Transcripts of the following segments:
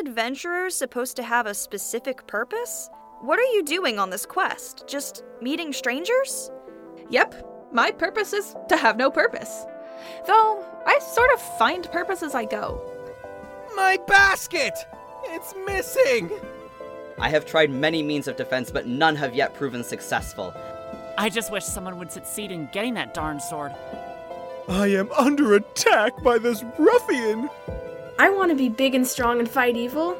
Adventurers supposed to have a specific purpose? What are you doing on this quest? Just meeting strangers? Yep, my purpose is to have no purpose. Though, I sort of find purpose as I go. My basket! It's missing! I have tried many means of defense, but none have yet proven successful. I just wish someone would succeed in getting that darn sword. I am under attack by this ruffian! I want to be big and strong and fight evil.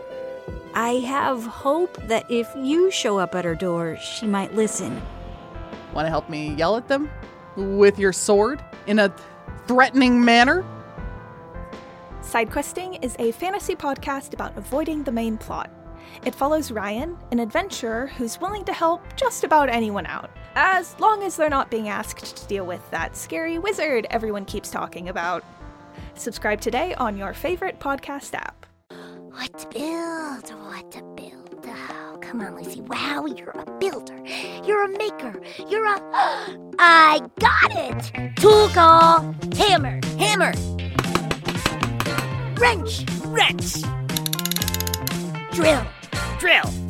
I have hope that if you show up at her door, she might listen. Want to help me yell at them? With your sword? In a threatening manner? Sidequesting is a fantasy podcast about avoiding the main plot. It follows Ryan, an adventurer who's willing to help just about anyone out, as long as they're not being asked to deal with that scary wizard everyone keeps talking about. Subscribe today on your favorite podcast app. What to build? What to build? Oh, come on, Lucy. Wow, you're a builder. You're a maker. You're a. I got it! Tool call. Hammer. Hammer. Wrench. Wrench. Drill. Drill.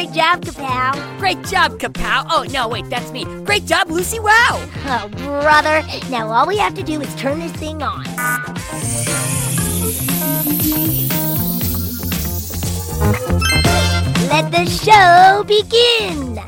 Great job, Kapow. Great job, Kapow. Oh, no, wait, that's me. Great job, Lucy Wow. Oh, brother. Now all we have to do is turn this thing on. Let the show begin.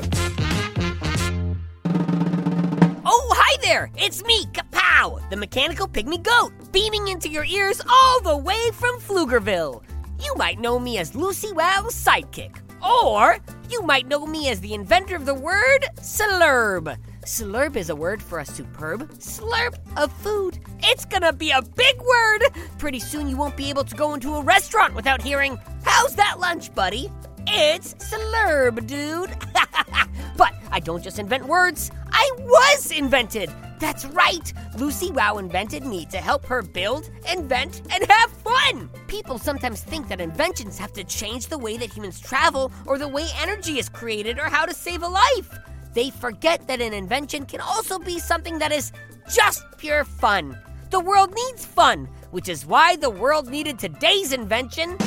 Oh, hi there! It's me, Kapow, the mechanical pygmy goat, beaming into your ears all the way from Pflugerville. You might know me as Lucy Wow's sidekick, or you might know me as the inventor of the word slurb. Slurb is a word for a superb slurp of food. It's gonna be a big word! Pretty soon you won't be able to go into a restaurant without hearing, How's that lunch, buddy? It's slurb, dude. but I don't just invent words, I was invented. That's right. Lucy Wow invented me to help her build, invent, and have fun. People sometimes think that inventions have to change the way that humans travel, or the way energy is created, or how to save a life. They forget that an invention can also be something that is just pure fun. The world needs fun, which is why the world needed today's invention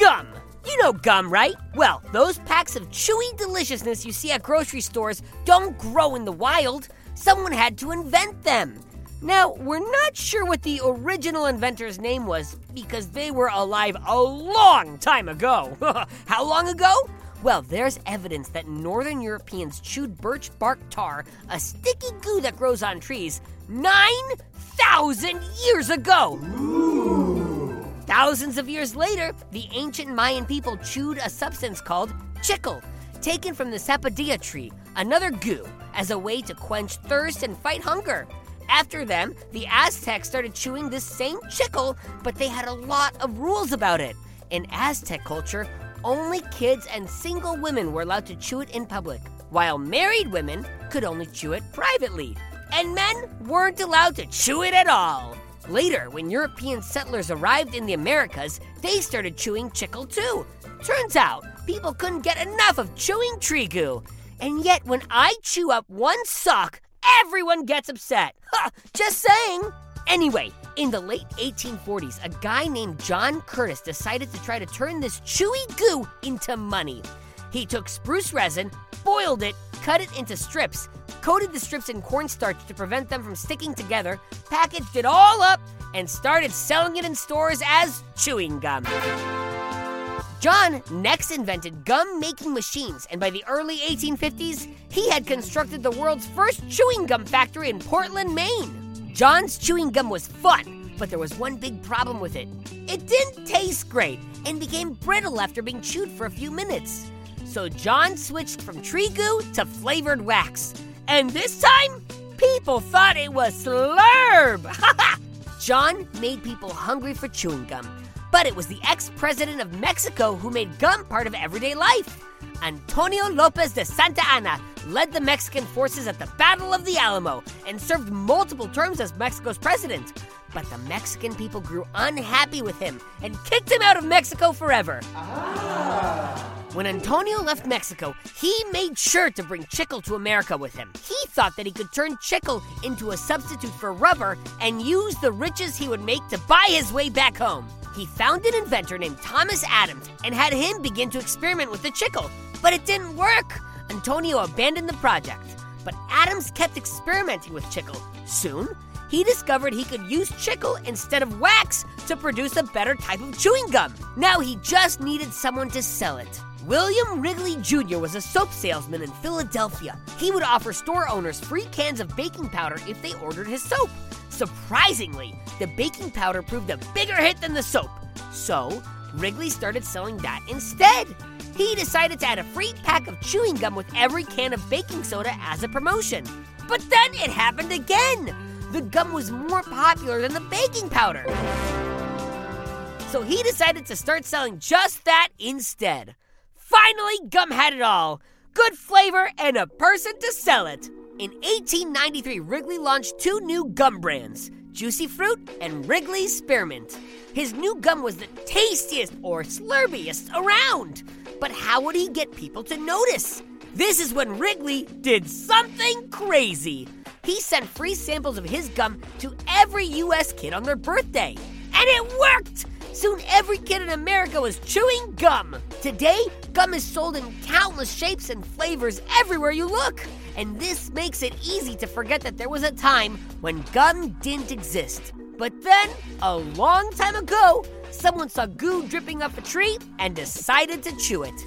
gum. You know gum, right? Well, those packs of chewy deliciousness you see at grocery stores don't grow in the wild. Someone had to invent them. Now, we're not sure what the original inventor's name was because they were alive a long time ago. How long ago? Well, there's evidence that northern Europeans chewed birch bark tar, a sticky goo that grows on trees, 9,000 years ago. Thousands of years later, the ancient Mayan people chewed a substance called chicle, taken from the sapodilla tree, another goo, as a way to quench thirst and fight hunger. After them, the Aztecs started chewing this same chicle, but they had a lot of rules about it. In Aztec culture, only kids and single women were allowed to chew it in public, while married women could only chew it privately. And men weren't allowed to chew it at all. Later, when European settlers arrived in the Americas, they started chewing chicle too. Turns out, people couldn't get enough of chewing tree goo. And yet, when I chew up one sock, everyone gets upset. Just saying. Anyway, in the late 1840s, a guy named John Curtis decided to try to turn this chewy goo into money. He took spruce resin, boiled it, cut it into strips, coated the strips in cornstarch to prevent them from sticking together, packaged it all up, and started selling it in stores as chewing gum. John next invented gum making machines, and by the early 1850s, he had constructed the world's first chewing gum factory in Portland, Maine. John's chewing gum was fun, but there was one big problem with it. It didn't taste great and became brittle after being chewed for a few minutes. So John switched from tree goo to flavored wax. And this time, people thought it was slurb. John made people hungry for chewing gum, but it was the ex president of Mexico who made gum part of everyday life. Antonio Lopez de Santa Anna led the Mexican forces at the Battle of the Alamo and served multiple terms as Mexico's president. But the Mexican people grew unhappy with him and kicked him out of Mexico forever. Ah. When Antonio left Mexico, he made sure to bring chicle to America with him. He thought that he could turn chicle into a substitute for rubber and use the riches he would make to buy his way back home. He found an inventor named Thomas Adams and had him begin to experiment with the chicle, but it didn't work. Antonio abandoned the project, but Adams kept experimenting with chicle. Soon, he discovered he could use chicle instead of wax to produce a better type of chewing gum. Now he just needed someone to sell it. William Wrigley Jr. was a soap salesman in Philadelphia. He would offer store owners free cans of baking powder if they ordered his soap. Surprisingly, the baking powder proved a bigger hit than the soap. So, Wrigley started selling that instead. He decided to add a free pack of chewing gum with every can of baking soda as a promotion. But then it happened again. The gum was more popular than the baking powder. So he decided to start selling just that instead. Finally, gum had it all good flavor and a person to sell it. In 1893, Wrigley launched two new gum brands Juicy Fruit and Wrigley Spearmint. His new gum was the tastiest or slurpiest around. But how would he get people to notice? This is when Wrigley did something crazy. He sent free samples of his gum to every US kid on their birthday. And it worked! Soon every kid in America was chewing gum. Today, gum is sold in countless shapes and flavors everywhere you look. And this makes it easy to forget that there was a time when gum didn't exist. But then, a long time ago, someone saw goo dripping off a tree and decided to chew it.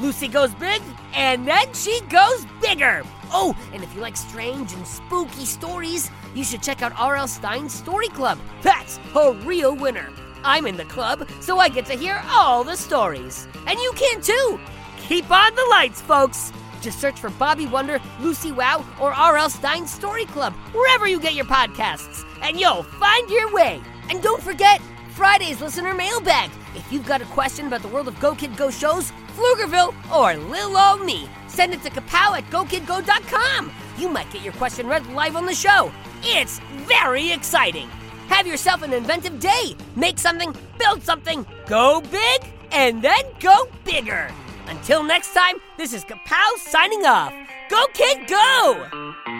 Lucy goes big, and then she goes bigger. Oh, and if you like strange and spooky stories, you should check out R.L. Stine's Story Club. That's a real winner. I'm in the club, so I get to hear all the stories. And you can too. Keep on the lights, folks. Just search for Bobby Wonder, Lucy Wow, or R.L. Stine's Story Club, wherever you get your podcasts, and you'll find your way. And don't forget, Friday's listener mailbag. If you've got a question about the world of Go Kid Go shows, Pflugerville, or Lil Old Me, send it to kapow at gokidgo.com. You might get your question read live on the show. It's very exciting. Have yourself an inventive day. Make something, build something, go big, and then go bigger. Until next time, this is Kapow signing off. Go, kid, go!